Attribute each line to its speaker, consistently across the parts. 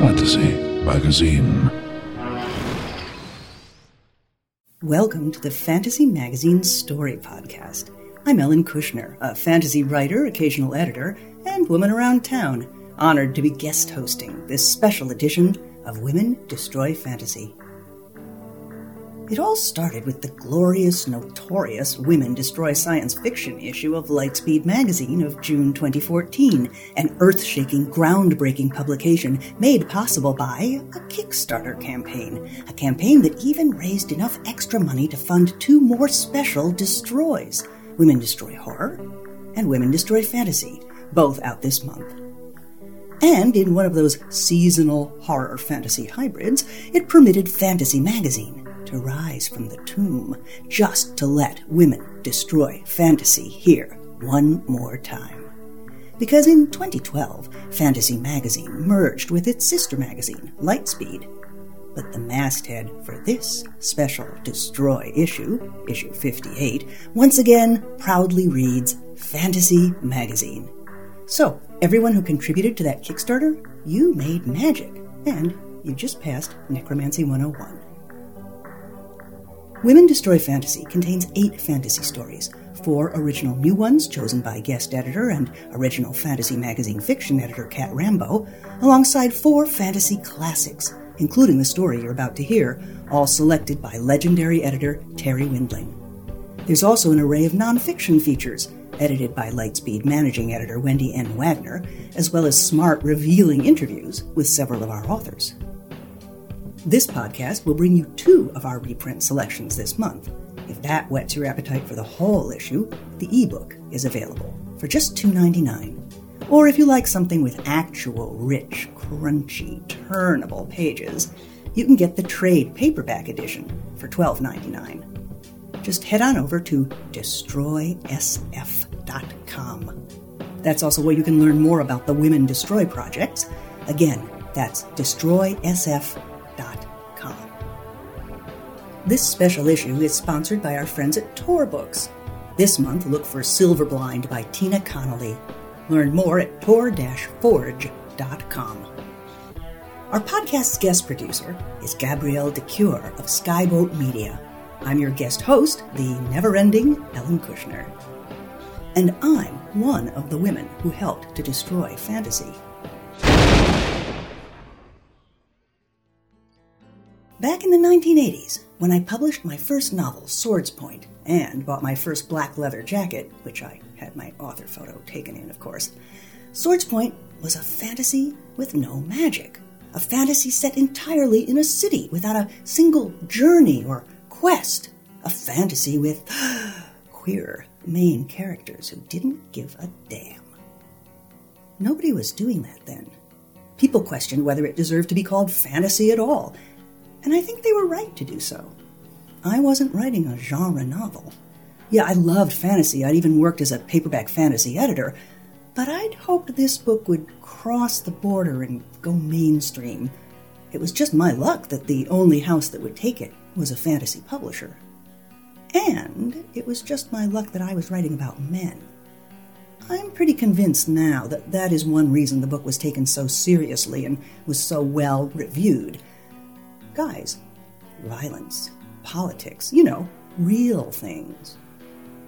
Speaker 1: Fantasy Magazine.
Speaker 2: Welcome to the Fantasy Magazine Story Podcast. I'm Ellen Kushner, a fantasy writer, occasional editor, and woman around town, honored to be guest hosting this special edition of Women Destroy Fantasy. It all started with the glorious, notorious Women Destroy Science Fiction issue of Lightspeed magazine of June 2014, an earth shaking, groundbreaking publication made possible by a Kickstarter campaign, a campaign that even raised enough extra money to fund two more special Destroys Women Destroy Horror and Women Destroy Fantasy, both out this month. And in one of those seasonal horror fantasy hybrids, it permitted Fantasy Magazine to rise from the tomb just to let women destroy fantasy here one more time. Because in 2012, Fantasy Magazine merged with its sister magazine, Lightspeed. But the masthead for this special Destroy issue, issue 58, once again proudly reads Fantasy Magazine. So, everyone who contributed to that Kickstarter, you made magic, and you just passed Necromancy 101. Women Destroy Fantasy contains eight fantasy stories, four original new ones chosen by guest editor and original fantasy magazine fiction editor Cat Rambo, alongside four fantasy classics, including the story you're about to hear, all selected by legendary editor Terri Windling. There's also an array of nonfiction features, edited by Lightspeed managing editor Wendy N. Wagner, as well as smart, revealing interviews with several of our authors. This podcast will bring you two of our reprint selections this month. If that whets your appetite for the whole issue, the ebook is available for just $2.99. Or if you like something with actual rich, crunchy, turnable pages, you can get the trade paperback edition for $12.99. Just head on over to destroysf.com. That's also where you can learn more about the Women Destroy projects. Again, that's destroysf.com. This special issue is sponsored by our friends at Tor Books. This month, look for Silverblind by Tina Connolly. Learn more at tor-forge.com. Our podcast's guest producer is Gabrielle de Cuir of Skyboat Media. I'm your guest host, the never-ending Ellen Kushner. And I'm one of the women who helped to destroy fantasy. Back in the 1980s, when I published my first novel, Swordspoint, and bought my first black leather jacket, which I had my author photo taken in, of course, Swordspoint was a fantasy with no magic. A fantasy set entirely in a city without a single journey or quest. A fantasy with queer main characters who didn't give a damn. Nobody was doing that then. People questioned whether it deserved to be called fantasy at all, and I think they were right to do so. I wasn't writing a genre novel. Yeah, I loved fantasy. I'd even worked as a paperback fantasy editor, but I'd hoped this book would cross the border and go mainstream. It was just my luck that the only house that would take it was a fantasy publisher. And it was just my luck that I was writing about men. I'm pretty convinced now that that is one reason the book was taken so seriously and was so well reviewed guys. Violence, politics, you know, real things.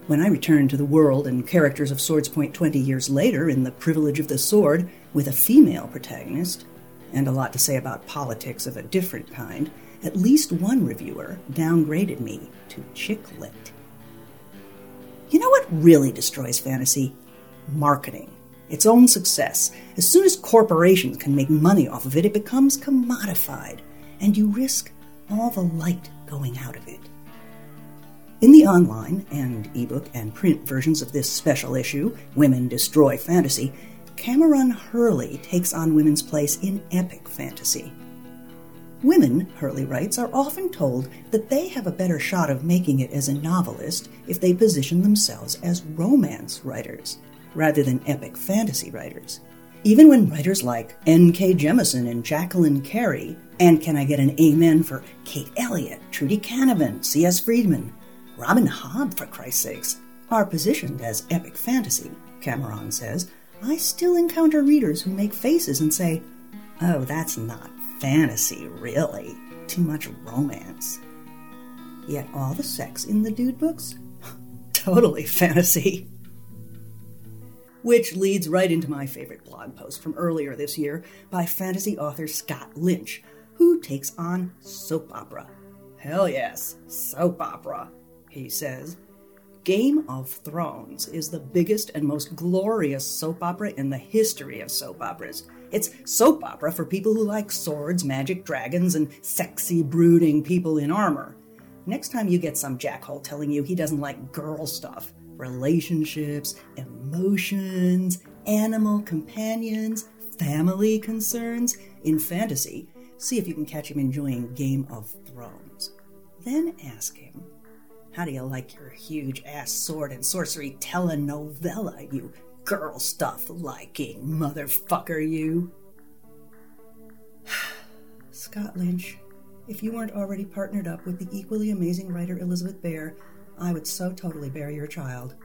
Speaker 2: When I returned to the world and characters of Swordspoint 20 years later in The Privilege of the Sword with a female protagonist, and a lot to say about politics of a different kind, at least one reviewer downgraded me to chick lit. You know what really destroys fantasy? Marketing. Its own success. As soon as corporations can make money off of it, it becomes commodified and you risk all the light going out of it. In the online and ebook and print versions of this special issue, Women Destroy Fantasy, Kameron Hurley takes on women's place in epic fantasy. Women, Hurley writes, are often told that they have a better shot of making it as a novelist if they position themselves as romance writers rather than epic fantasy writers. Even when writers like N.K. Jemisin and Jacqueline Carey, and can I get an amen for Kate Elliott, Trudi Canavan, C.S. Friedman, Robin Hobb, for Christ's sakes, are positioned as epic fantasy, Kameron says, I still encounter readers who make faces and say, oh, that's not fantasy, really. Too much romance. Yet all the sex in the dude books? totally fantasy. Which leads right into my favorite blog post from earlier this year by fantasy author Scott Lynch, who takes on soap opera. Hell yes, soap opera, he says. Game of Thrones is the biggest and most glorious soap opera in the history of soap operas. It's soap opera for people who like swords, magic dragons, and sexy, brooding people in armor. Next time you get some jackhole telling you he doesn't like girl stuff, relationships, emotions, animal companions, family concerns in fantasy, see if you can catch him enjoying Game of Thrones. Then ask him, How do you like your huge ass sword and sorcery telenovela, you girl stuff liking motherfucker, you? Scott Lynch, if you weren't already partnered up with the equally amazing writer Elizabeth Bear, I would so totally bear your child.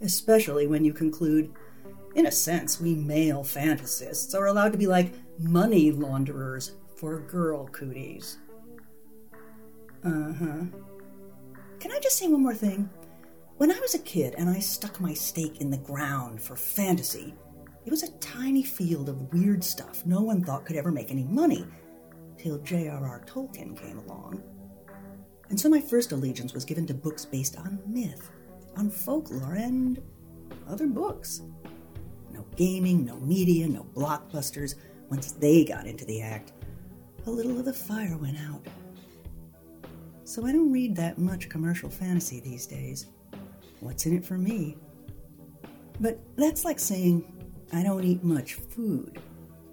Speaker 2: Especially when you conclude, in a sense, we male fantasists are allowed to be like money launderers for girl cooties. Uh huh. Can I just say one more thing? When I was a kid and I stuck my stake in the ground for fantasy, it was a tiny field of weird stuff no one thought could ever make any money, till J.R.R. Tolkien came along. And so my first allegiance was given to books based on myth, on folklore, and other books. No gaming, no media, no blockbusters. Once they got into the act, a little of the fire went out. So I don't read that much commercial fantasy these days. What's in it for me? But that's like saying I don't eat much food.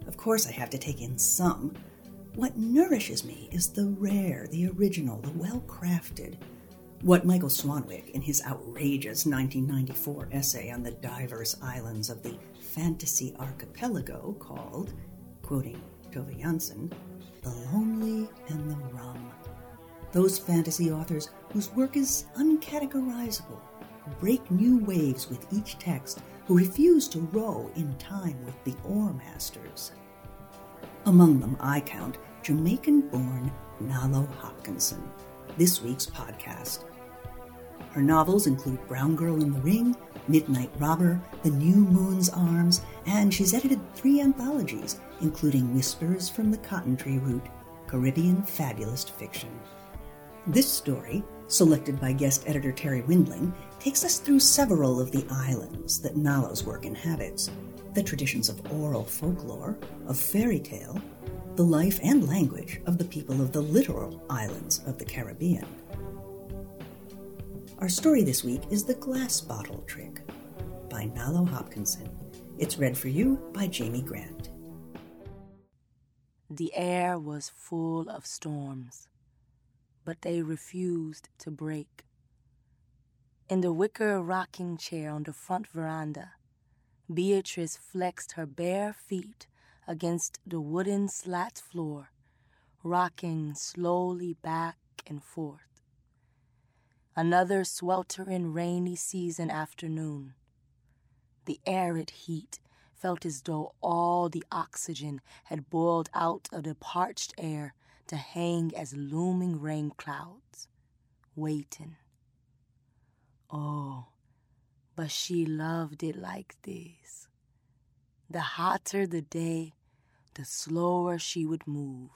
Speaker 2: Of course, I have to take in some. What nourishes me is the rare, the original, the well crafted. What Michael Swanwick, in his outrageous 1994 essay on the diverse islands of the fantasy archipelago, called, quoting Tove Jansson, The Lonely and the Rum. Those fantasy authors whose work is uncategorizable, who break new waves with each text, who refuse to row in time with the oar masters. Among them, I count Jamaican born Nalo Hopkinson, this week's podcast. Her novels include Brown Girl in the Ring, Midnight Robber, The New Moon's Arms, and she's edited three anthologies, including Whispers from the Cotton Tree Root, Caribbean Fabulist Fiction. This story, selected by guest editor Terri Windling, takes us through several of the islands that Nalo's work inhabits the traditions of oral folklore, of fairy tale, the life and language of the people of the literal islands of the Caribbean. Our story this week is The Glass Bottle Trick by Nalo Hopkinson. It's read for you by Jayme Grant.
Speaker 3: The air was full of storms, but they refused to break. In the wicker rocking chair on the front veranda, Beatrice flexed her bare feet against the wooden slat floor, rocking slowly back and forth. Another sweltering rainy season afternoon. The arid heat felt as though all the oxygen had boiled out of the parched air to hang as looming rain clouds, waiting. Oh, but she loved it like this. The hotter the day, the slower she would move,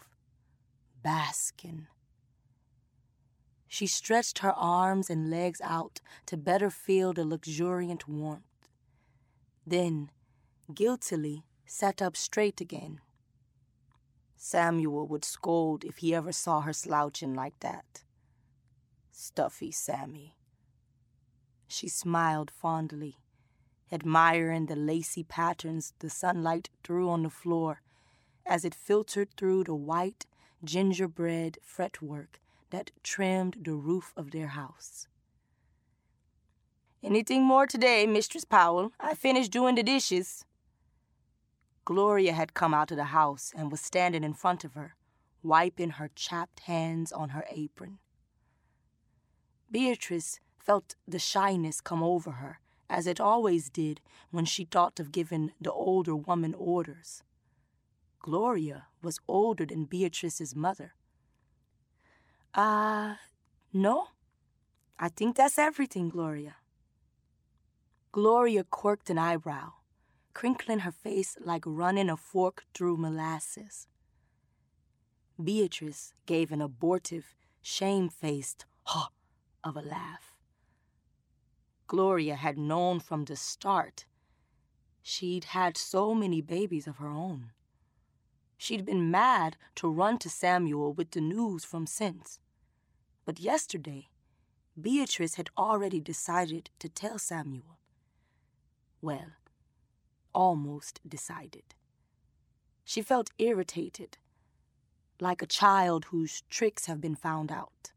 Speaker 3: basking she stretched her arms and legs out to better feel the luxuriant warmth. Then, guiltily, sat up straight again. Samuel would scold if he ever saw her slouching like that. Stuffy Sammy. She smiled fondly, admiring the lacy patterns the sunlight threw on the floor as it filtered through the white gingerbread fretwork that trimmed the roof of their house. Anything more today, Mistress Powell? I finished doing the dishes. Gloria had come out of the house and was standing in front of her, wiping her chapped hands on her apron. Beatrice felt the shyness come over her, as it always did when she thought of giving the older woman orders. Gloria was older than Beatrice's mother. Uh, no. I think that's everything, Gloria. Gloria quirked an eyebrow, crinkling her face like running a fork through molasses. Beatrice gave an abortive, shamefaced ha of a laugh. Gloria had known from the start she'd had so many babies of her own. She'd been mad to run to Samuel with the news from since. But yesterday, Beatrice had already decided to tell Samuel. Well, almost decided. She felt irritated, like a child whose tricks have been found out.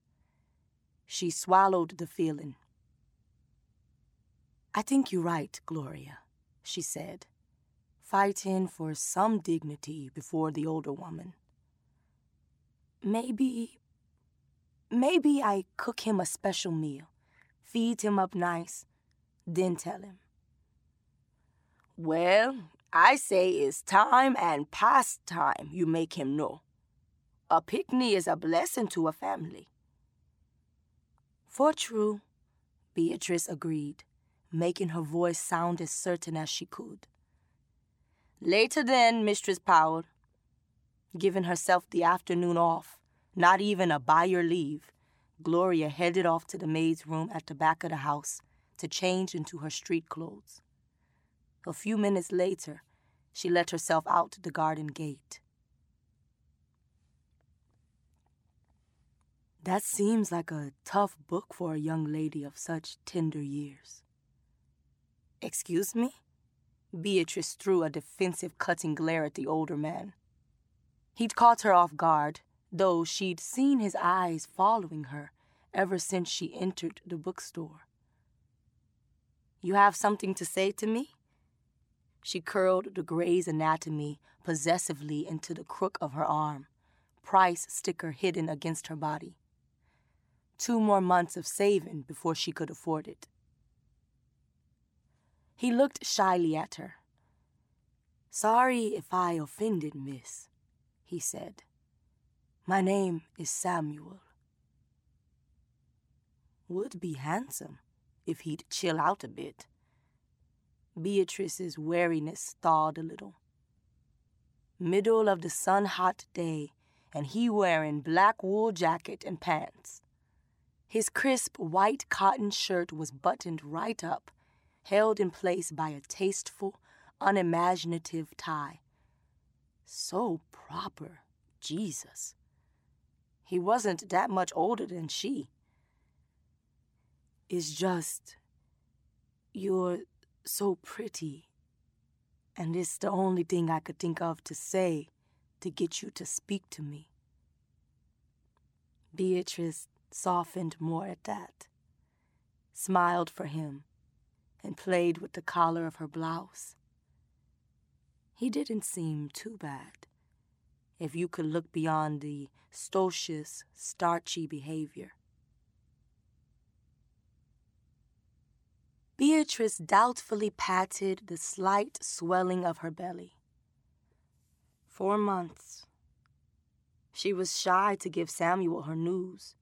Speaker 3: She swallowed the feeling. I think you're right, Gloria, she said fighting for some dignity before the older woman. Maybe. Maybe I cook him a special meal, feed him up nice, then tell him. Well, I say it's time and past time you make him know. A picnic is a blessing to a family. For true, Beatrice agreed, making her voice sound as certain as she could. Later then, Mistress Powell. Giving herself the afternoon off, not even a by your leave, Gloria headed off to the maid's room at the back of the house to change into her street clothes. A few minutes later, she let herself out the garden gate. That seems like a tough book for a young lady of such tender years. Excuse me? Beatrice threw a defensive, cutting glare at the older man. He'd caught her off guard, though she'd seen his eyes following her ever since she entered the bookstore. You have something to say to me? She curled the Gray's Anatomy possessively into the crook of her arm, price sticker hidden against her body. Two more months of saving before she could afford it. He looked shyly at her. Sorry if I offended, miss, he said. My name is Samuel. Would be handsome if he'd chill out a bit. Beatrice's wariness thawed a little. Middle of the sun hot day, and he wearing black wool jacket and pants. His crisp white cotton shirt was buttoned right up held in place by a tasteful, unimaginative tie. So proper, Jesus. He wasn't that much older than she. It's just, you're so pretty, and it's the only thing I could think of to say to get you to speak to me. Beatrice softened more at that, smiled for him, and played with the collar of her blouse. He didn't seem too bad, if you could look beyond the stocious, starchy behavior. Beatrice doubtfully patted the slight swelling of her belly. Four months. She was shy to give Samuel her news,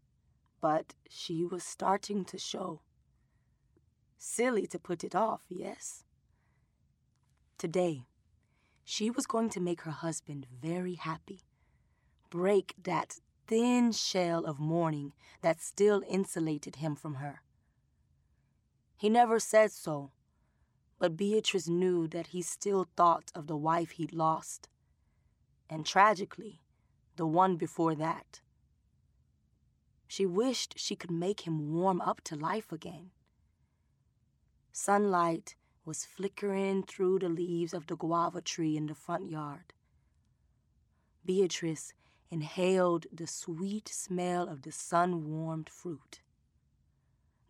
Speaker 3: but she was starting to show. Silly to put it off, yes? Today, she was going to make her husband very happy. Break that thin shell of mourning that still insulated him from her. He never said so, but Beatrice knew that he still thought of the wife he'd lost, and tragically, the one before that. She wished she could make him warm up to life again. Sunlight was flickering through the leaves of the guava tree in the front yard. Beatrice inhaled the sweet smell of the sun warmed fruit.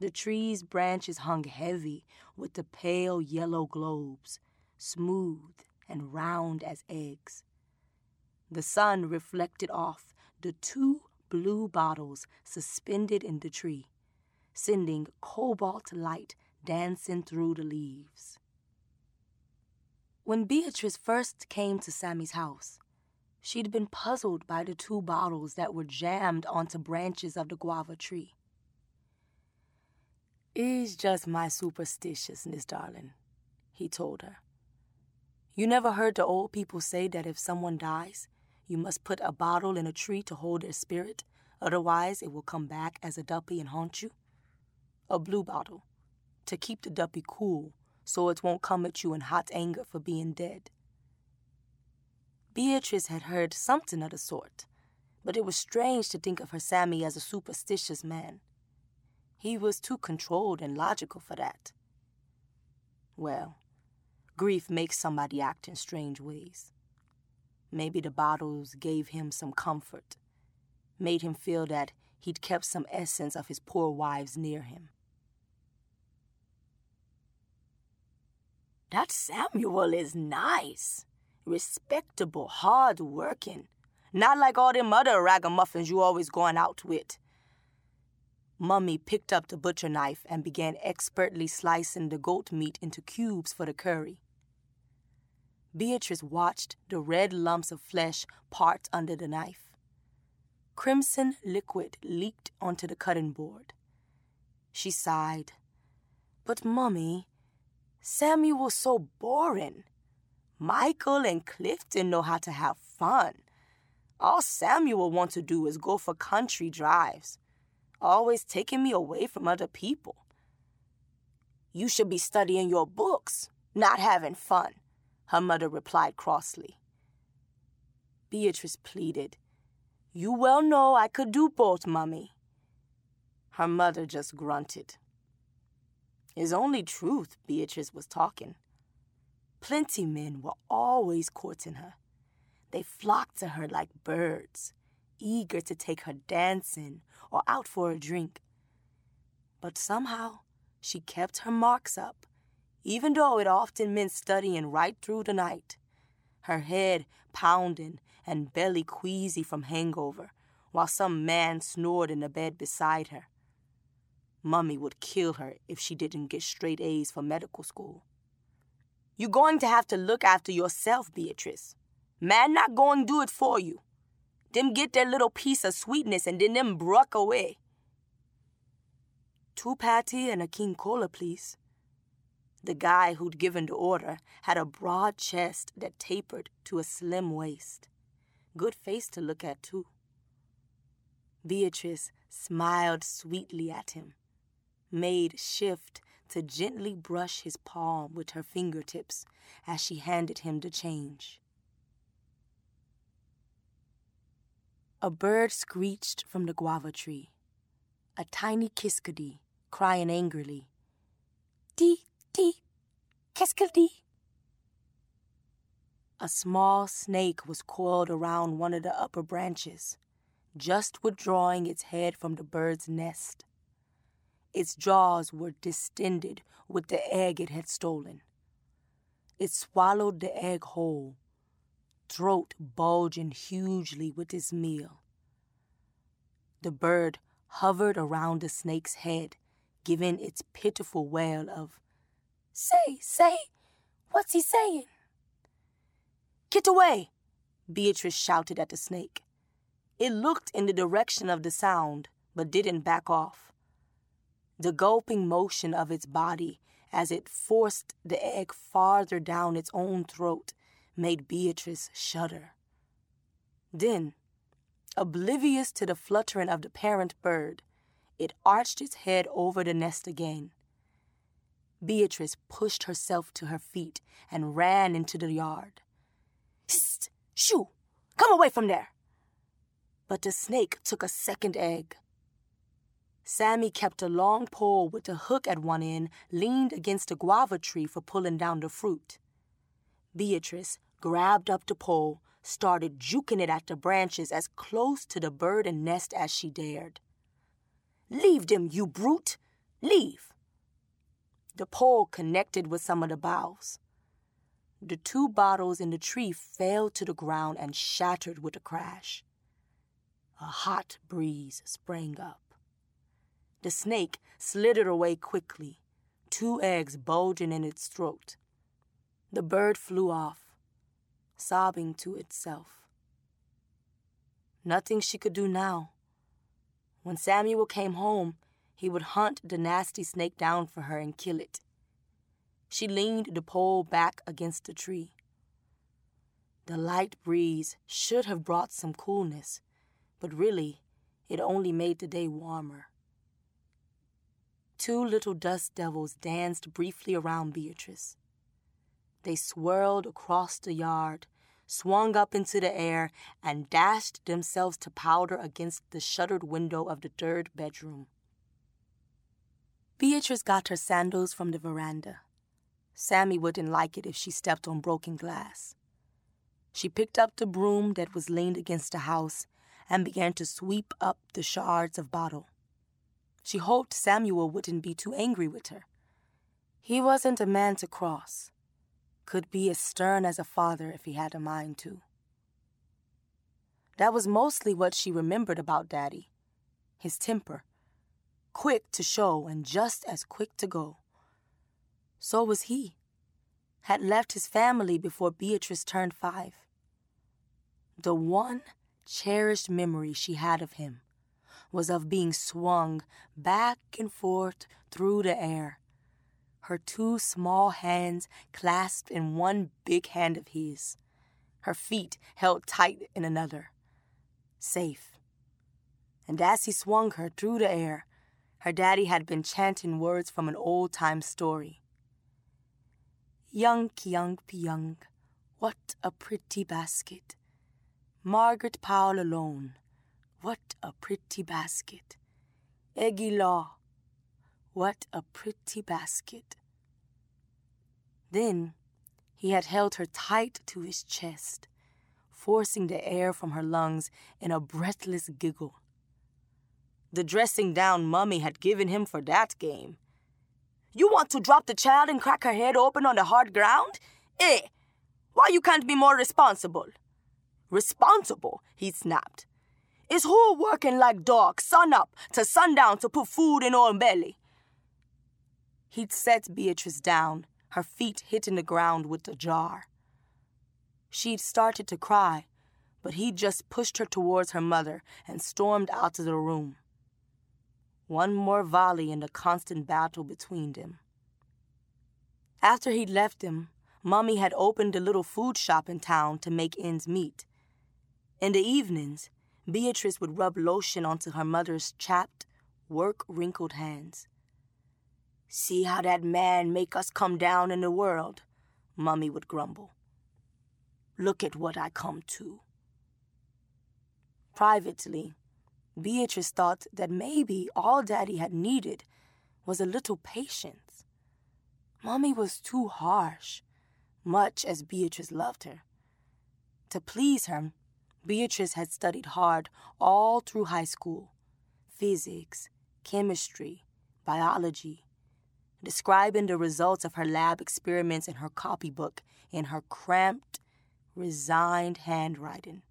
Speaker 3: The tree's branches hung heavy with the pale yellow globes, smooth and round as eggs. The sun reflected off the two blue bottles suspended in the tree, sending cobalt light dancing through the leaves. When Beatrice first came to Sammy's house, she'd been puzzled by the two bottles that were jammed onto branches of the guava tree. It's just my superstitiousness, darling, he told her. You never heard the old people say that if someone dies, you must put a bottle in a tree to hold their spirit, otherwise, it will come back as a duppy and haunt you? A blue bottle, to keep the duppy cool so it won't come at you in hot anger for being dead. Beatrice had heard something of the sort, but it was strange to think of her Sammy as a superstitious man. He was too controlled and logical for that. Well, grief makes somebody act in strange ways. Maybe the bottles gave him some comfort, made him feel that he'd kept some essence of his poor wives near him. That Samuel is nice, respectable, hard working. Not like all them other ragamuffins you always going out with. Mummy picked up the butcher knife and began expertly slicing the goat meat into cubes for the curry. Beatrice watched the red lumps of flesh part under the knife. Crimson liquid leaked onto the cutting board. She sighed. But, Mummy, Samuel's so boring. Michael and Clifton know how to have fun. All Samuel wants to do is go for country drives always taking me away from other people. You should be studying your books, not having fun, her mother replied crossly. Beatrice pleaded, You well know I could do both, Mummy. Her mother just grunted. His only truth, Beatrice was talking. Plenty men were always courting her. They flocked to her like birds, eager to take her dancing or out for a drink. But somehow she kept her marks up, even though it often meant studying right through the night, her head pounding and belly queasy from hangover, while some man snored in the bed beside her. Mummy would kill her if she didn't get straight A's for medical school. You're going to have to look after yourself, Beatrice. Man not going to do it for you. Them get their little piece of sweetness and then them bruck away. Two patty and a king cola, please. The guy who'd given the order had a broad chest that tapered to a slim waist. Good face to look at, too. Beatrice smiled sweetly at him, made shift to gently brush his palm with her fingertips as she handed him the change. A bird screeched from the guava tree. A tiny kiskadee, crying angrily. Dee, dee, kiskadee. A small snake was coiled around one of the upper branches, just withdrawing its head from the bird's nest. Its jaws were distended with the egg it had stolen. It swallowed the egg whole throat bulging hugely with its meal. The bird hovered around the snake's head, giving its pitiful wail of, Say, say, what's he saying? Get away! Beatrice shouted at the snake. It looked in the direction of the sound, but didn't back off. The gulping motion of its body as it forced the egg farther down its own throat made Beatrice shudder. Then, oblivious to the fluttering of the parent bird, it arched its head over the nest again. Beatrice pushed herself to her feet and ran into the yard. Hist! Shoo! Come away from there! But the snake took a second egg. Sammy kept a long pole with a hook at one end leaned against a guava tree for pulling down the fruit. Beatrice grabbed up the pole, started juking it at the branches as close to the bird and nest as she dared. Leave them, you brute! Leave! The pole connected with some of the boughs. The two bottles in the tree fell to the ground and shattered with a crash. A hot breeze sprang up. The snake slithered away quickly, two eggs bulging in its throat. The bird flew off, sobbing to itself. Nothing she could do now. When Samuel came home, he would hunt the nasty snake down for her and kill it. She leaned the pole back against the tree. The light breeze should have brought some coolness, but really, it only made the day warmer. Two little dust devils danced briefly around Beatrice. They swirled across the yard, swung up into the air, and dashed themselves to powder against the shuttered window of the third bedroom. Beatrice got her sandals from the veranda. Sammy wouldn't like it if she stepped on broken glass. She picked up the broom that was leaned against the house and began to sweep up the shards of bottle. She hoped Samuel wouldn't be too angry with her. He wasn't a man to cross, could be as stern as a father if he had a mind to. That was mostly what she remembered about Daddy his temper, quick to show and just as quick to go. So was he. Had left his family before Beatrice turned five. The one cherished memory she had of him was of being swung back and forth through the air, her two small hands clasped in one big hand of his, her feet held tight in another. Safe. And as he swung her through the air, her daddy had been chanting words from an old time story. Young young young, what a pretty basket. Margaret Powell alone, what a pretty basket. Eggy Law, what a pretty basket. Then he had held her tight to his chest, forcing the air from her lungs in a breathless giggle. The dressing down mummy had given him for that game you want to drop the child and crack her head open on the hard ground? Eh, why you can't be more responsible? Responsible, he snapped. Is who working like dog sun up to sundown to put food in old belly? He'd set Beatrice down, her feet hitting the ground with a jar. She'd started to cry, but he'd just pushed her towards her mother and stormed out of the room. One more volley in the constant battle between them. After he'd left him, Mummy had opened a little food shop in town to make ends meet. In the evenings, Beatrice would rub lotion onto her mother's chapped, work wrinkled hands. See how that man make us come down in the world, Mummy would grumble. Look at what I come to. Privately, Beatrice thought that maybe all Daddy had needed was a little patience. Mommy was too harsh, much as Beatrice loved her. To please her, Beatrice had studied hard all through high school physics, chemistry, biology, describing the results of her lab experiments in her copybook in her cramped, resigned handwriting.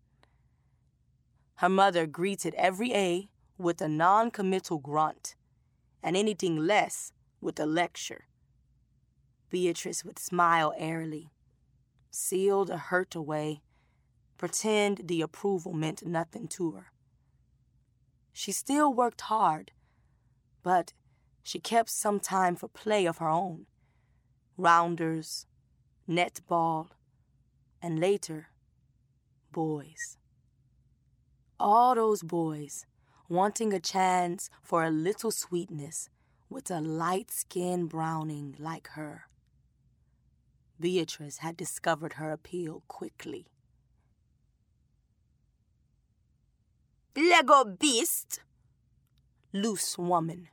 Speaker 3: Her mother greeted every A with a non committal grunt, and anything less with a lecture. Beatrice would smile airily, seal the hurt away, pretend the approval meant nothing to her. She still worked hard, but she kept some time for play of her own rounders, netball, and later, boys. All those boys wanting a chance for a little sweetness with a light skinned browning like her. Beatrice had discovered her appeal quickly. Leggo beast! loose woman.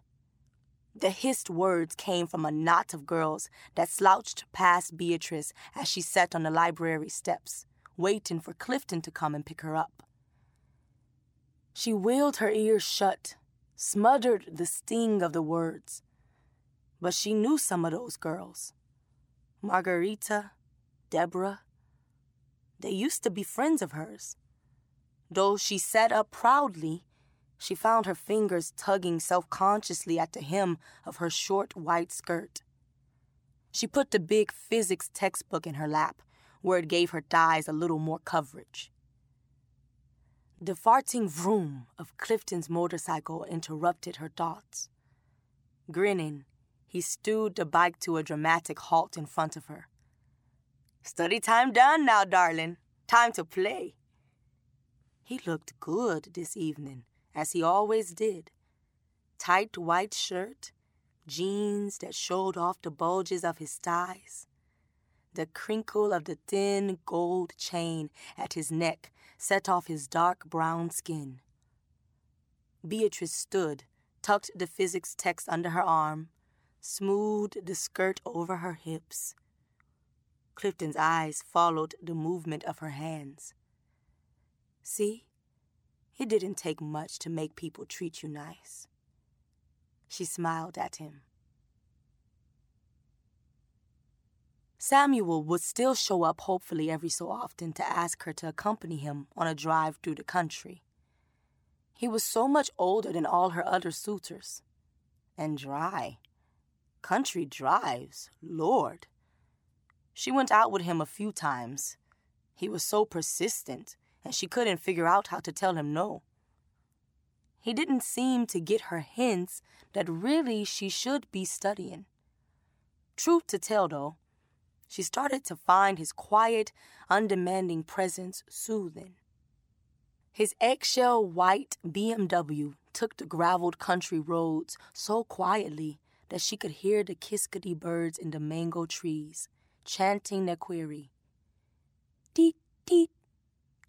Speaker 3: The hissed words came from a knot of girls that slouched past Beatrice as she sat on the library steps, waiting for Clifton to come and pick her up. She willed her ears shut, smothered the sting of the words. But she knew some of those girls Margarita, Deborah. They used to be friends of hers. Though she sat up proudly, she found her fingers tugging self consciously at the hem of her short white skirt. She put the big physics textbook in her lap, where it gave her thighs a little more coverage. The farting vroom of Clifton's motorcycle interrupted her thoughts. Grinning, he stewed the bike to a dramatic halt in front of her. Study time done now, darling. Time to play. He looked good this evening, as he always did. Tight white shirt, jeans that showed off the bulges of his thighs. The crinkle of the thin gold chain at his neck set off his dark brown skin. Beatrice stood, tucked the physics text under her arm, smoothed the skirt over her hips. Clifton's eyes followed the movement of her hands. See? It didn't take much to make people treat you nice. She smiled at him. Samuel would still show up hopefully every so often to ask her to accompany him on a drive through the country. He was so much older than all her other suitors. And dry. Country drives, Lord. She went out with him a few times. He was so persistent and she couldn't figure out how to tell him no. He didn't seem to get her hints that really she should be studying. Truth to tell, though, she started to find his quiet, undemanding presence soothing. His eggshell white BMW took the graveled country roads so quietly that she could hear the kiskadee birds in the mango trees chanting their query. Deet, deet,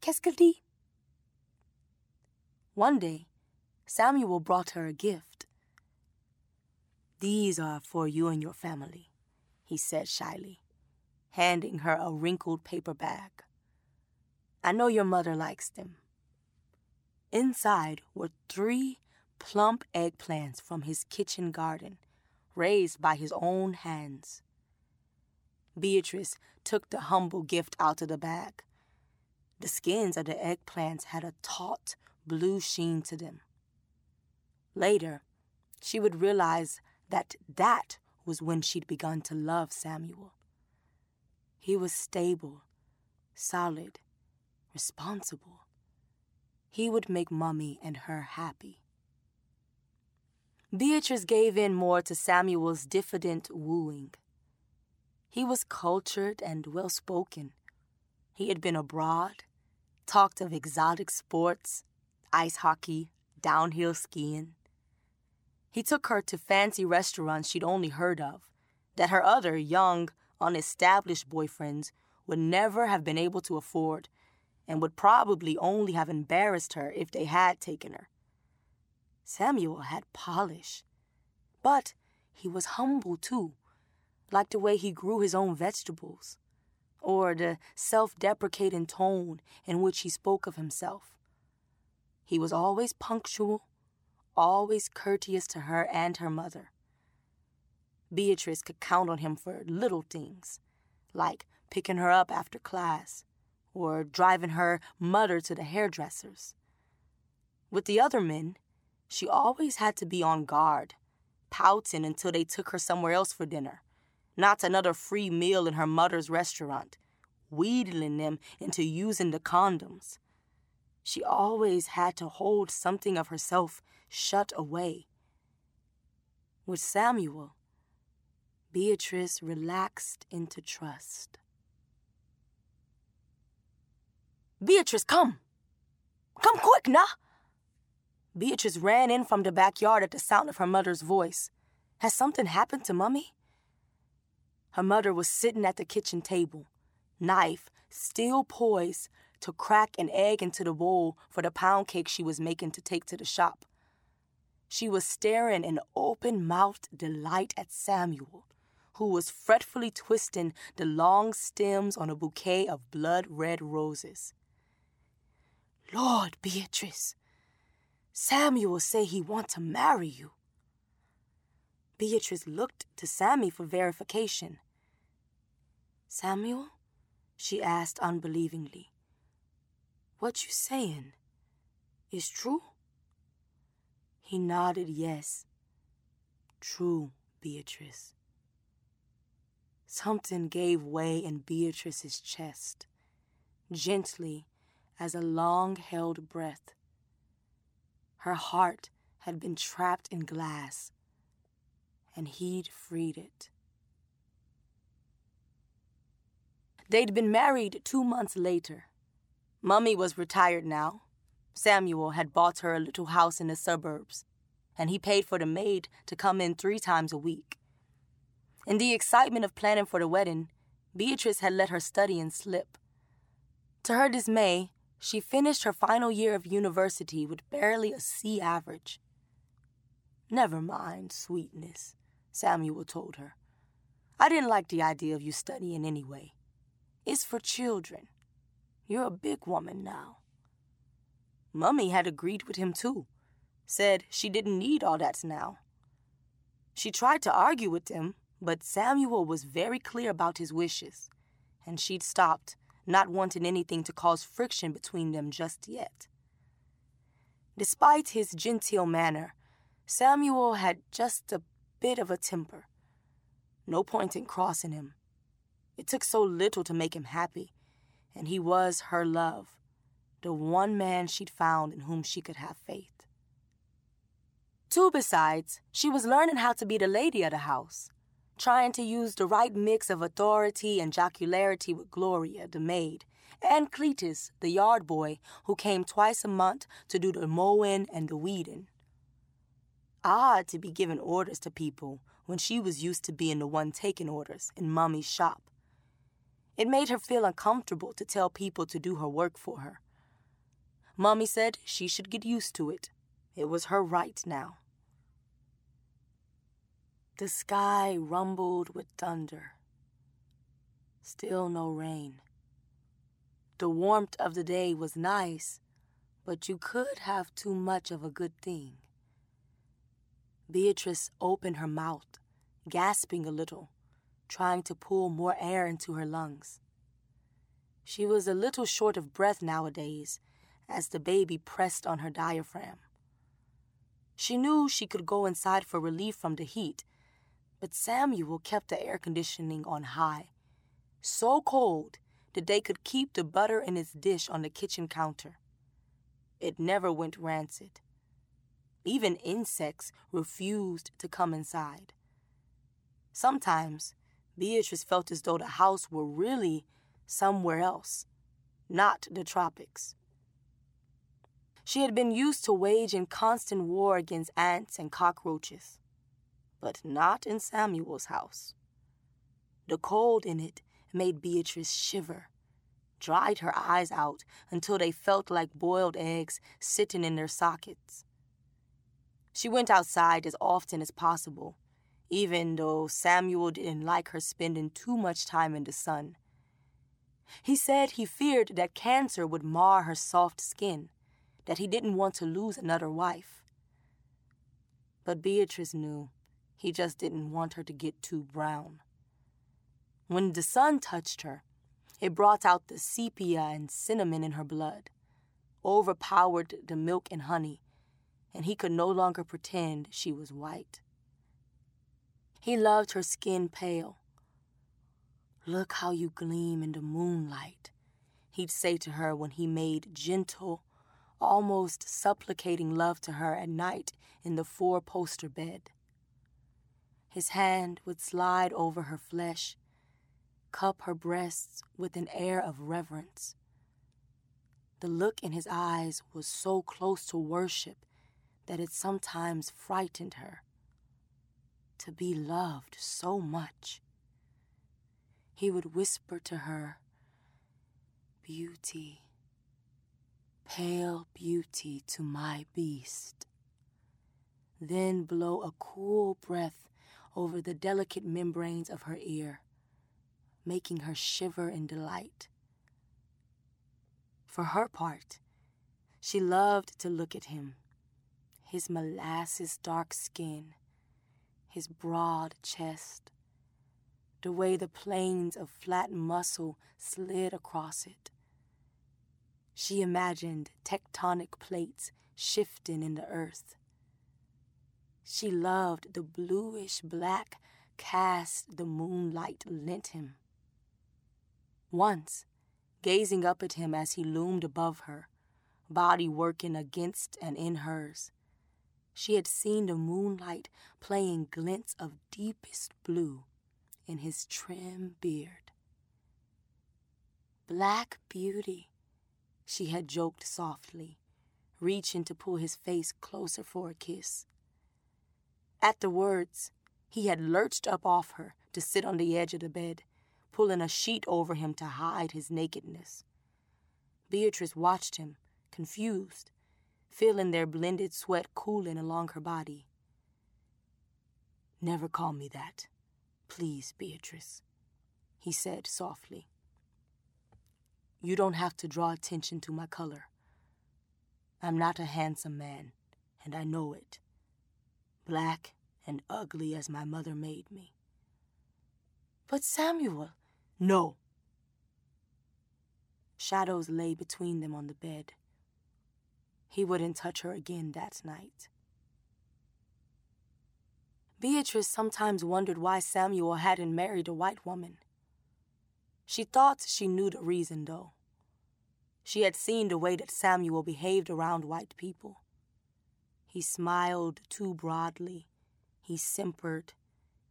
Speaker 3: Qu'est-ce One day, Samuel brought her a gift. These are for you and your family, he said shyly, handing her a wrinkled paper bag. I know your mother likes them. Inside were three plump eggplants from his kitchen garden, raised by his own hands. Beatrice took the humble gift out of the bag the skins of the eggplants had a taut blue sheen to them. Later, she would realize that that was when she'd begun to love Samuel. He was stable, solid, responsible. He would make Mummy and her happy. Beatrice gave in more to Samuel's diffident wooing. He was cultured and well spoken. He had been abroad talked of exotic sports, ice hockey, downhill skiing. He took her to fancy restaurants she'd only heard of, that her other young, unestablished boyfriends would never have been able to afford and would probably only have embarrassed her if they had taken her. Samuel had polish, but he was humble too, like the way he grew his own vegetables or the self deprecating tone in which he spoke of himself. He was always punctual, always courteous to her and her mother. Beatrice could count on him for little things, like picking her up after class or driving her mother to the hairdresser's. With the other men, she always had to be on guard, pouting until they took her somewhere else for dinner not another free meal in her mother's restaurant, wheedling them into using the condoms. She always had to hold something of herself shut away. With Samuel, Beatrice relaxed into trust. Beatrice, come! Come quick, nah! Beatrice ran in from the backyard at the sound of her mother's voice. Has something happened to Mummy? Her mother was sitting at the kitchen table, knife still poised to crack an egg into the bowl for the pound cake she was making to take to the shop. she was staring in open mouthed delight at Samuel, who was fretfully twisting the long stems on a bouquet of blood red roses. Lord, Beatrice, Samuel say he want to marry you. Beatrice looked to Sammy for verification. Samuel? she asked unbelievingly. What you saying? Is true? He nodded yes. True, Beatrice. Something gave way in Beatrice's chest, gently as a long held breath. Her heart had been trapped in glass, and he'd freed it. They'd been married two months later. Mummy was retired now. Samuel had bought her a little house in the suburbs, and he paid for the maid to come in three times a week. In the excitement of planning for the wedding, Beatrice had let her studying slip. To her dismay, she finished her final year of university with barely a C average. Never mind, sweetness, Samuel told her. I didn't like the idea of you studying anyway. It's for children. You're a big woman now. Mummy had agreed with him too, said she didn't need all that now. She tried to argue with him, but Samuel was very clear about his wishes, and she'd stopped not wanting anything to cause friction between them just yet. Despite his genteel manner, Samuel had just a bit of a temper. No point in crossing him. It took so little to make him happy, and he was her love, the one man she'd found in whom she could have faith. Two, besides, she was learning how to be the lady of the house, trying to use the right mix of authority and jocularity with Gloria, the maid, and Cletus, the yard boy, who came twice a month to do the mowing and the weeding. Odd to be giving orders to people when she was used to being the one taking orders in Mummy's shop. It made her feel uncomfortable to tell people to do her work for her. Mummy said she should get used to it. It was her right now. The sky rumbled with thunder. Still no rain. The warmth of the day was nice, but you could have too much of a good thing. Beatrice opened her mouth, gasping a little, trying to pull more air into her lungs. She was a little short of breath nowadays as the baby pressed on her diaphragm. She knew she could go inside for relief from the heat but Samuel kept the air conditioning on high, so cold that they could keep the butter in its dish on the kitchen counter. It never went rancid. Even insects refused to come inside. Sometimes Beatrice felt as though the house were really somewhere else, not the tropics. She had been used to waging constant war against ants and cockroaches but not in Samuel's house. The cold in it made Beatrice shiver, dried her eyes out until they felt like boiled eggs sitting in their sockets. She went outside as often as possible, even though Samuel didn't like her spending too much time in the sun. He said he feared that cancer would mar her soft skin, that he didn't want to lose another wife. But Beatrice knew he just didn't want her to get too brown. When the sun touched her, it brought out the sepia and cinnamon in her blood, overpowered the milk and honey, and he could no longer pretend she was white. He loved her skin pale. Look how you gleam in the moonlight, he'd say to her when he made gentle, almost supplicating love to her at night in the four poster bed. His hand would slide over her flesh, cup her breasts with an air of reverence. The look in his eyes was so close to worship that it sometimes frightened her. To be loved so much. He would whisper to her, Beauty, pale beauty to my beast. then blow a cool breath over the delicate membranes of her ear, making her shiver in delight. For her part, she loved to look at him, his molasses dark skin, his broad chest, the way the planes of flat muscle slid across it. She imagined tectonic plates shifting in the earth. She loved the bluish black cast the moonlight lent him. Once, gazing up at him as he loomed above her, body working against and in hers, she had seen the moonlight playing glints of deepest blue in his trim beard. Black beauty, she had joked softly, reaching to pull his face closer for a kiss. At the words, he had lurched up off her to sit on the edge of the bed, pulling a sheet over him to hide his nakedness. Beatrice watched him, confused, feeling their blended sweat cooling along her body. Never call me that, please, Beatrice, he said softly. You don't have to draw attention to my color. I'm not a handsome man, and I know it. Black and ugly as my mother made me. But Samuel, no. Shadows lay between them on the bed. He wouldn't touch her again that night. Beatrice sometimes wondered why Samuel hadn't married a white woman. She thought she knew the reason, though. She had seen the way that Samuel behaved around white people. He smiled too broadly. He simpered.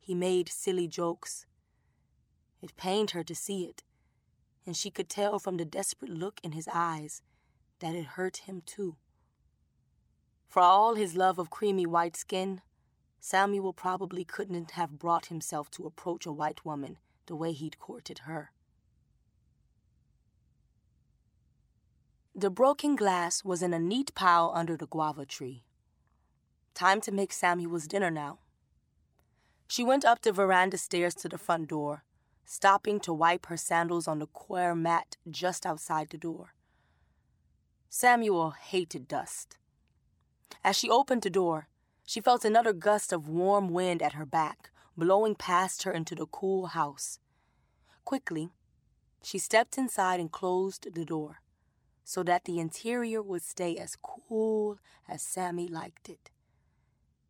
Speaker 3: He made silly jokes. It pained her to see it, and she could tell from the desperate look in his eyes that it hurt him too. For all his love of creamy white skin, Samuel probably couldn't have brought himself to approach a white woman the way he'd courted her. The broken glass was in a neat pile under the guava tree. Time to make Samuel's dinner now. She went up the veranda stairs to the front door, stopping to wipe her sandals on the coir mat just outside the door. Samuel hated dust. As she opened the door, she felt another gust of warm wind at her back, blowing past her into the cool house. Quickly, she stepped inside and closed the door so that the interior would stay as cool as Sammy liked it.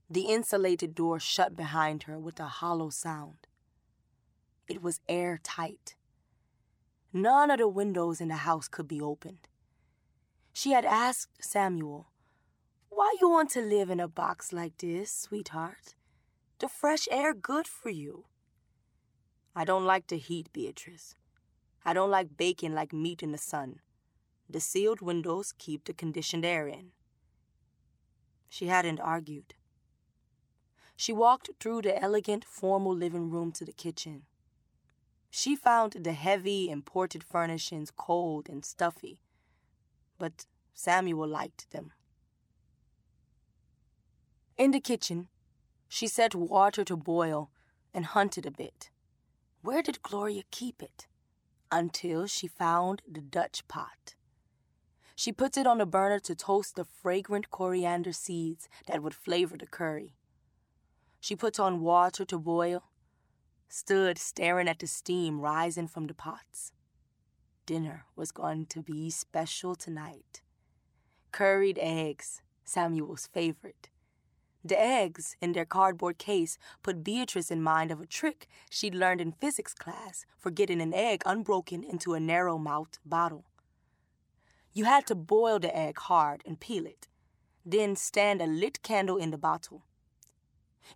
Speaker 3: The insulated door shut behind her with a hollow sound. It was airtight. None of the windows in the house could be opened. She had asked Samuel, Why you want to live in a box like this, sweetheart? The fresh air good for you. I don't like the heat, Beatrice. I don't like baking like meat in the sun. The sealed windows keep the conditioned air in. She hadn't argued. She walked through the elegant, formal living room to the kitchen. She found the heavy, imported furnishings cold and stuffy, but Samuel liked them. In the kitchen, she set water to boil and hunted a bit. Where did Gloria keep it? Until she found the Dutch pot. She puts it on the burner to toast the fragrant coriander seeds that would flavor the curry. She puts on water to boil, stood staring at the steam rising from the pots. Dinner was going to be special tonight. Curried eggs, Samuel's favorite. The eggs in their cardboard case put Beatrice in mind of a trick she'd learned in physics class for getting an egg unbroken into a narrow mouthed bottle. You had to boil the egg hard and peel it, then stand a lit candle in the bottle.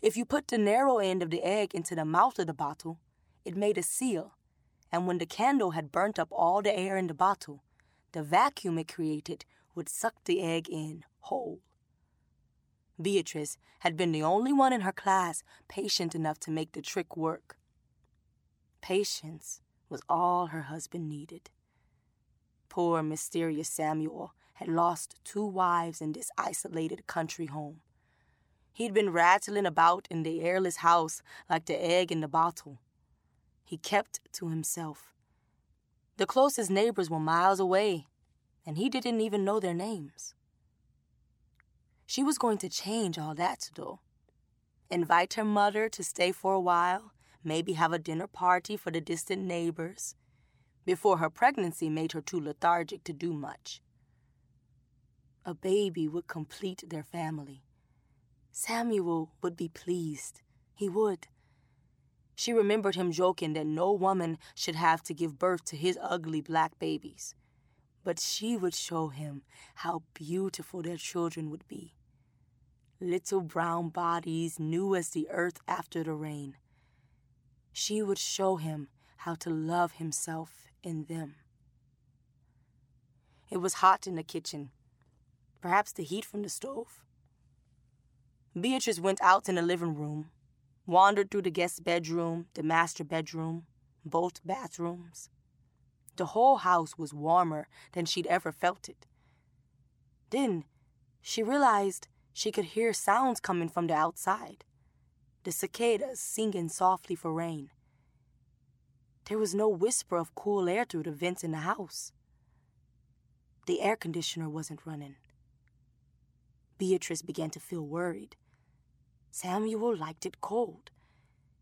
Speaker 3: If you put the narrow end of the egg into the mouth of the bottle, it made a seal, and when the candle had burnt up all the air in the bottle, the vacuum it created would suck the egg in whole. Beatrice had been the only one in her class patient enough to make the trick work. Patience was all her husband needed. Poor mysterious Samuel had lost two wives in this isolated country home. He'd been rattling about in the airless house like the egg in the bottle. He kept to himself. The closest neighbors were miles away, and he didn't even know their names. She was going to change all that, though. Invite her mother to stay for a while, maybe have a dinner party for the distant neighbors, before her pregnancy made her too lethargic to do much. A baby would complete their family. Samuel would be pleased. He would. She remembered him joking that no woman should have to give birth to his ugly black babies. But she would show him how beautiful their children would be. Little brown bodies new as the earth after the rain. She would show him how to love himself in them. It was hot in the kitchen. Perhaps the heat from the stove. Beatrice went out in the living room, wandered through the guest bedroom, the master bedroom, both bathrooms. The whole house was warmer than she'd ever felt it. Then she realized she could hear sounds coming from the outside the cicadas singing softly for rain. There was no whisper of cool air through the vents in the house. The air conditioner wasn't running. Beatrice began to feel worried. Samuel liked it cold.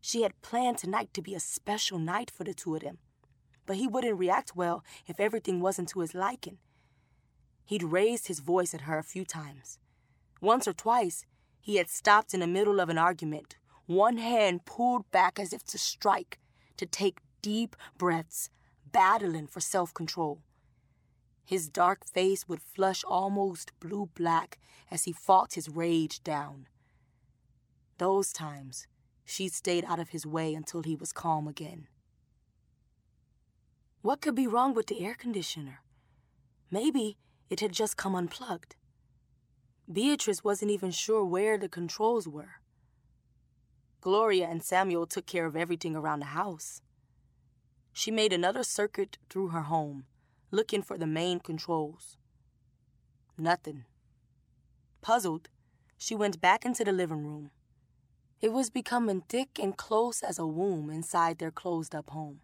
Speaker 3: She had planned tonight to be a special night for the two of them, but he wouldn't react well if everything wasn't to his liking. He'd raised his voice at her a few times. Once or twice, he had stopped in the middle of an argument, one hand pulled back as if to strike, to take deep breaths, battling for self control. His dark face would flush almost blue black as he fought his rage down. Those times, she stayed out of his way until he was calm again. What could be wrong with the air conditioner? Maybe it had just come unplugged. Beatrice wasn't even sure where the controls were. Gloria and Samuel took care of everything around the house. She made another circuit through her home, looking for the main controls. Nothing. Puzzled, she went back into the living room. It was becoming thick and close as a womb inside their closed up home.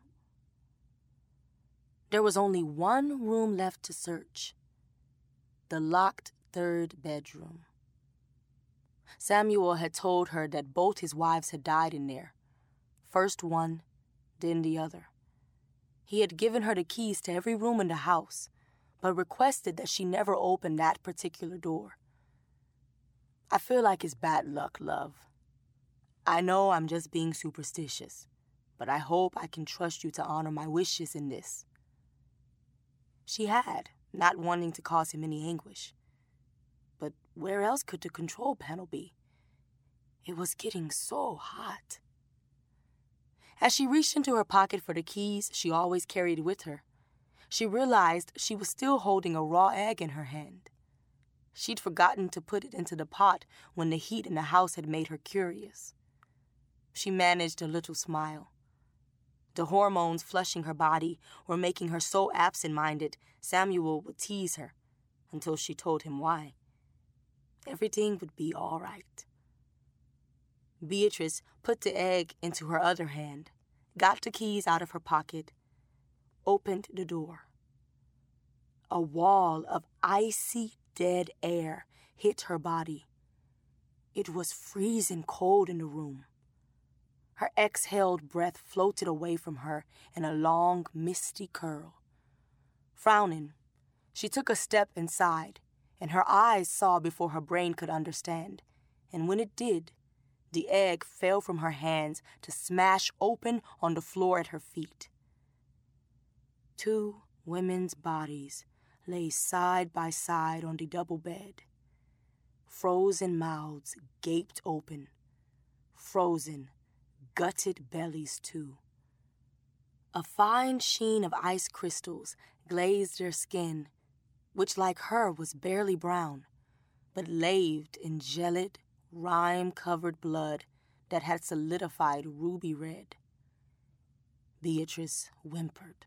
Speaker 3: There was only one room left to search the locked third bedroom. Samuel had told her that both his wives had died in there first one, then the other. He had given her the keys to every room in the house, but requested that she never open that particular door. I feel like it's bad luck, love, I know I'm just being superstitious, but I hope I can trust you to honor my wishes in this. She had, not wanting to cause him any anguish. Where else could the control panel be? It was getting so hot. As she reached into her pocket for the keys she always carried with her, she realized she was still holding a raw egg in her hand. She'd forgotten to put it into the pot when the heat in the house had made her curious. She managed a little smile. The hormones flushing her body were making her so absent minded, Samuel would tease her until she told him why. Everything would be all right. Beatrice put the egg into her other hand, got the keys out of her pocket, opened the door. A wall of icy dead air hit her body. It was freezing cold in the room. Her exhaled breath floated away from her in a long, misty curl. Frowning, she took a step inside, and her eyes saw before her brain could understand. And when it did, the egg fell from her hands to smash open on the floor at her feet. Two women's bodies lay side by side on the double bed. Frozen mouths gaped open, frozen gutted bellies, too. A fine sheen of ice crystals glazed their skin, which, like her, was barely brown, but laved in gelid, rime covered blood that had solidified ruby red. Beatrice whimpered.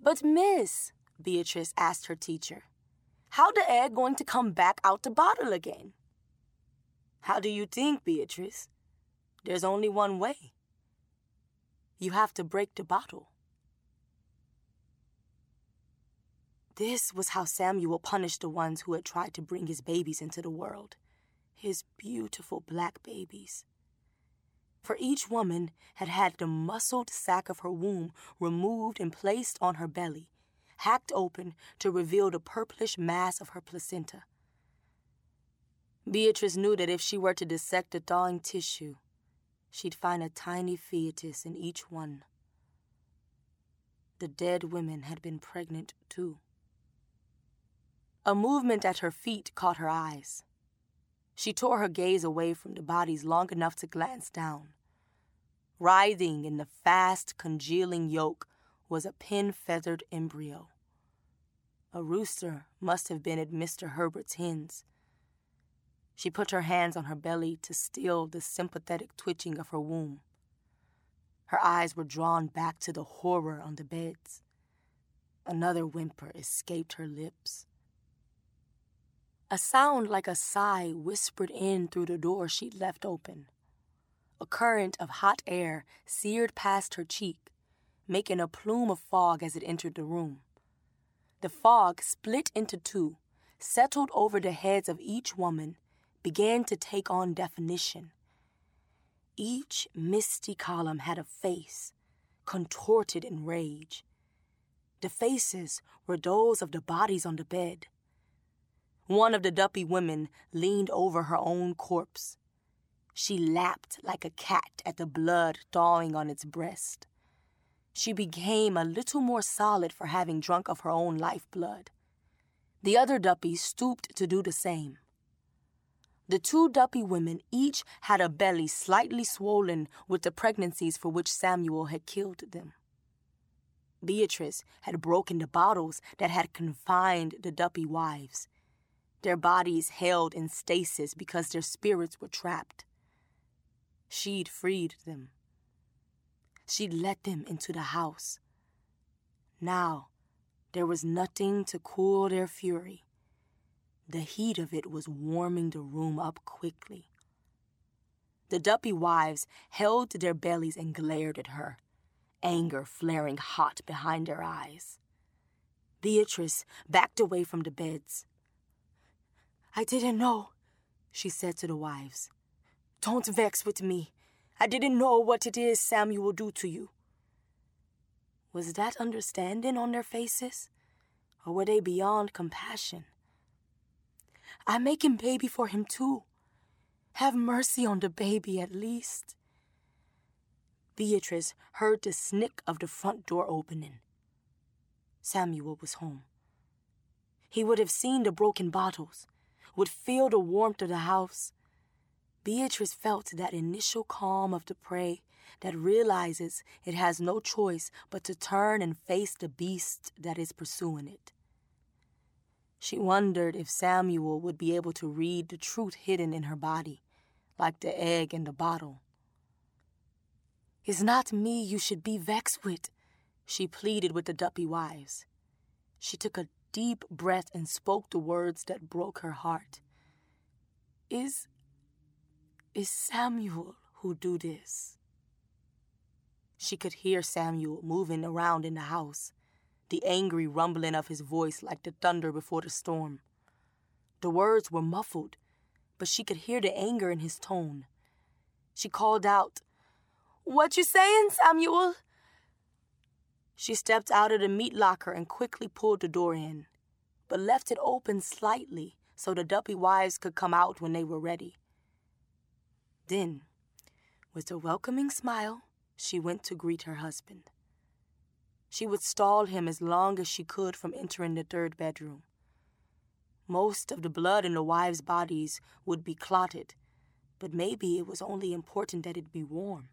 Speaker 3: But, Miss, Beatrice asked her teacher, how the egg going to come back out the bottle again? How do you think, Beatrice? There's only one way. You have to break the bottle. This was how Samuel punished the ones who had tried to bring his babies into the world. His beautiful black babies. For each woman had had the muscled sac of her womb removed and placed on her belly, hacked open to reveal the purplish mass of her placenta. Beatrice knew that if she were to dissect the thawing tissue, she'd find a tiny fetus in each one. The dead women had been pregnant too. A movement at her feet caught her eyes. She tore her gaze away from the bodies long enough to glance down. Writhing in the fast, congealing yolk was a pin feathered embryo. A rooster must have been at Mr. Herbert's hens. She put her hands on her belly to still the sympathetic twitching of her womb. Her eyes were drawn back to the horror on the beds. Another whimper escaped her lips. A sound like a sigh whispered in through the door she'd left open. A current of hot air seared past her cheek, making a plume of fog as it entered the room. The fog split into two, settled over the heads of each woman, began to take on definition. Each misty column had a face, contorted in rage. The faces were those of the bodies on the bed. One of the duppy women leaned over her own corpse. She lapped like a cat at the blood thawing on its breast. She became a little more solid for having drunk of her own lifeblood. The other duppy stooped to do the same. The two duppy women each had a belly slightly swollen with the pregnancies for which Samuel had killed them. Beatrice had broken the bottles that had confined the duppy wives their bodies held in stasis because their spirits were trapped. She'd freed them. She'd let them into the house. Now, there was nothing to cool their fury. The heat of it was warming the room up quickly. The duppy wives held to their bellies and glared at her, anger flaring hot behind their eyes. Beatrice backed away from the beds. I didn't know, she said to the wives. Don't vex with me. I didn't know what it is Samuel will do to you. Was that understanding on their faces? Or were they beyond compassion? I'm making baby for him too. Have mercy on the baby at least. Beatrice heard the snick of the front door opening. Samuel was home. He would have seen the broken bottles, would feel the warmth of the house. Beatrice felt that initial calm of the prey that realizes it has no choice but to turn and face the beast that is pursuing it. She wondered if Samuel would be able to read the truth hidden in her body, like the egg in the bottle. It's not me you should be vexed with, she pleaded with the duppy wives. She took a deep breath and spoke the words that broke her heart. Is is Samuel who do this? She could hear Samuel moving around in the house, the angry rumbling of his voice like the thunder before the storm. The words were muffled, but she could hear the anger in his tone. She called out, What you saying, Samuel? She stepped out of the meat locker and quickly pulled the door in, but left it open slightly so the duppy wives could come out when they were ready. Then, with a welcoming smile, she went to greet her husband. She would stall him as long as she could from entering the third bedroom. Most of the blood in the wives' bodies would be clotted, but maybe it was only important that it be warm.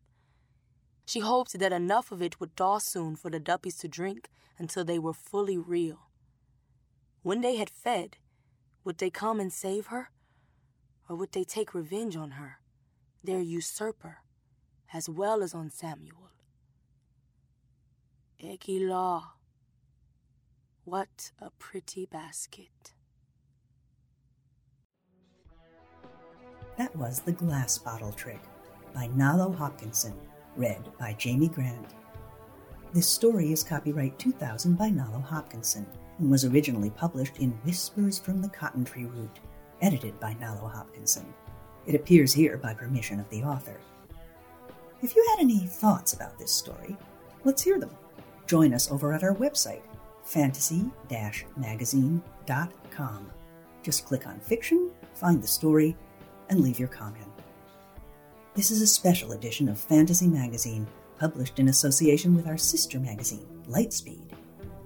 Speaker 3: She hoped that enough of it would thaw soon for the duppies to drink until they were fully real. When they had fed, would they come and save her? Or would they take revenge on her, their usurper, as well as on Samuel? Egila. What a pretty basket.
Speaker 2: That was The Glass Bottle Trick by Nalo Hopkinson read by Jayme Grant. This story is copyright 2000 by Nalo Hopkinson and was originally published in Whispers from the Cotton Tree Root, edited by Nalo Hopkinson. It appears here by permission of the author. If you had any thoughts about this story, let's hear them. Join us over at our website, fantasy magazine.com. Just click on fiction, find the story, and leave your comment. This is a special edition of Fantasy Magazine, published in association with our sister magazine, Lightspeed.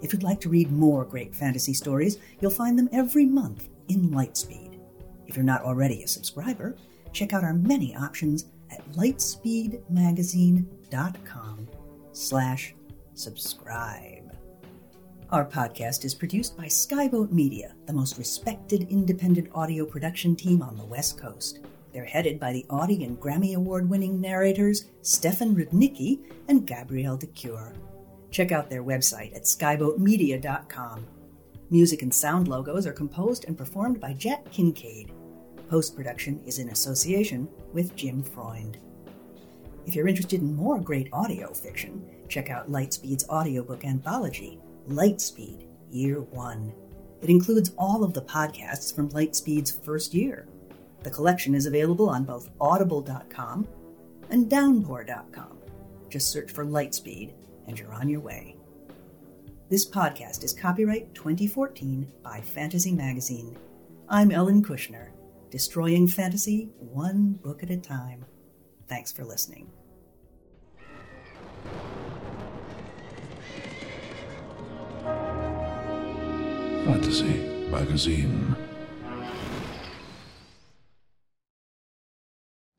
Speaker 2: If you'd like to read more great fantasy stories, you'll find them every month in Lightspeed. If you're not already a subscriber, check out our many options at lightspeedmagazine.com slash subscribe. Our podcast is produced by Skyboat Media, the most respected independent audio production team on the West Coast. They're headed by the Audie and Grammy Award winning narrators Stefan Rudnicki and Gabrielle de Cuir. Check out their website at skyboatmedia.com. Music and sound logos are composed and performed by Jack Kincaid. Post production is in association with Jim Freund. If you're interested in more great audio fiction, check out Lightspeed's audiobook anthology, Lightspeed Year One. It includes all of the podcasts from Lightspeed's first year. The collection is available on both audible.com and downpour.com. Just search for Lightspeed and you're on your way. This podcast is copyright 2014 by Fantasy Magazine. I'm Ellen Kushner, destroying fantasy one book at a time. Thanks for listening.
Speaker 1: Fantasy Magazine.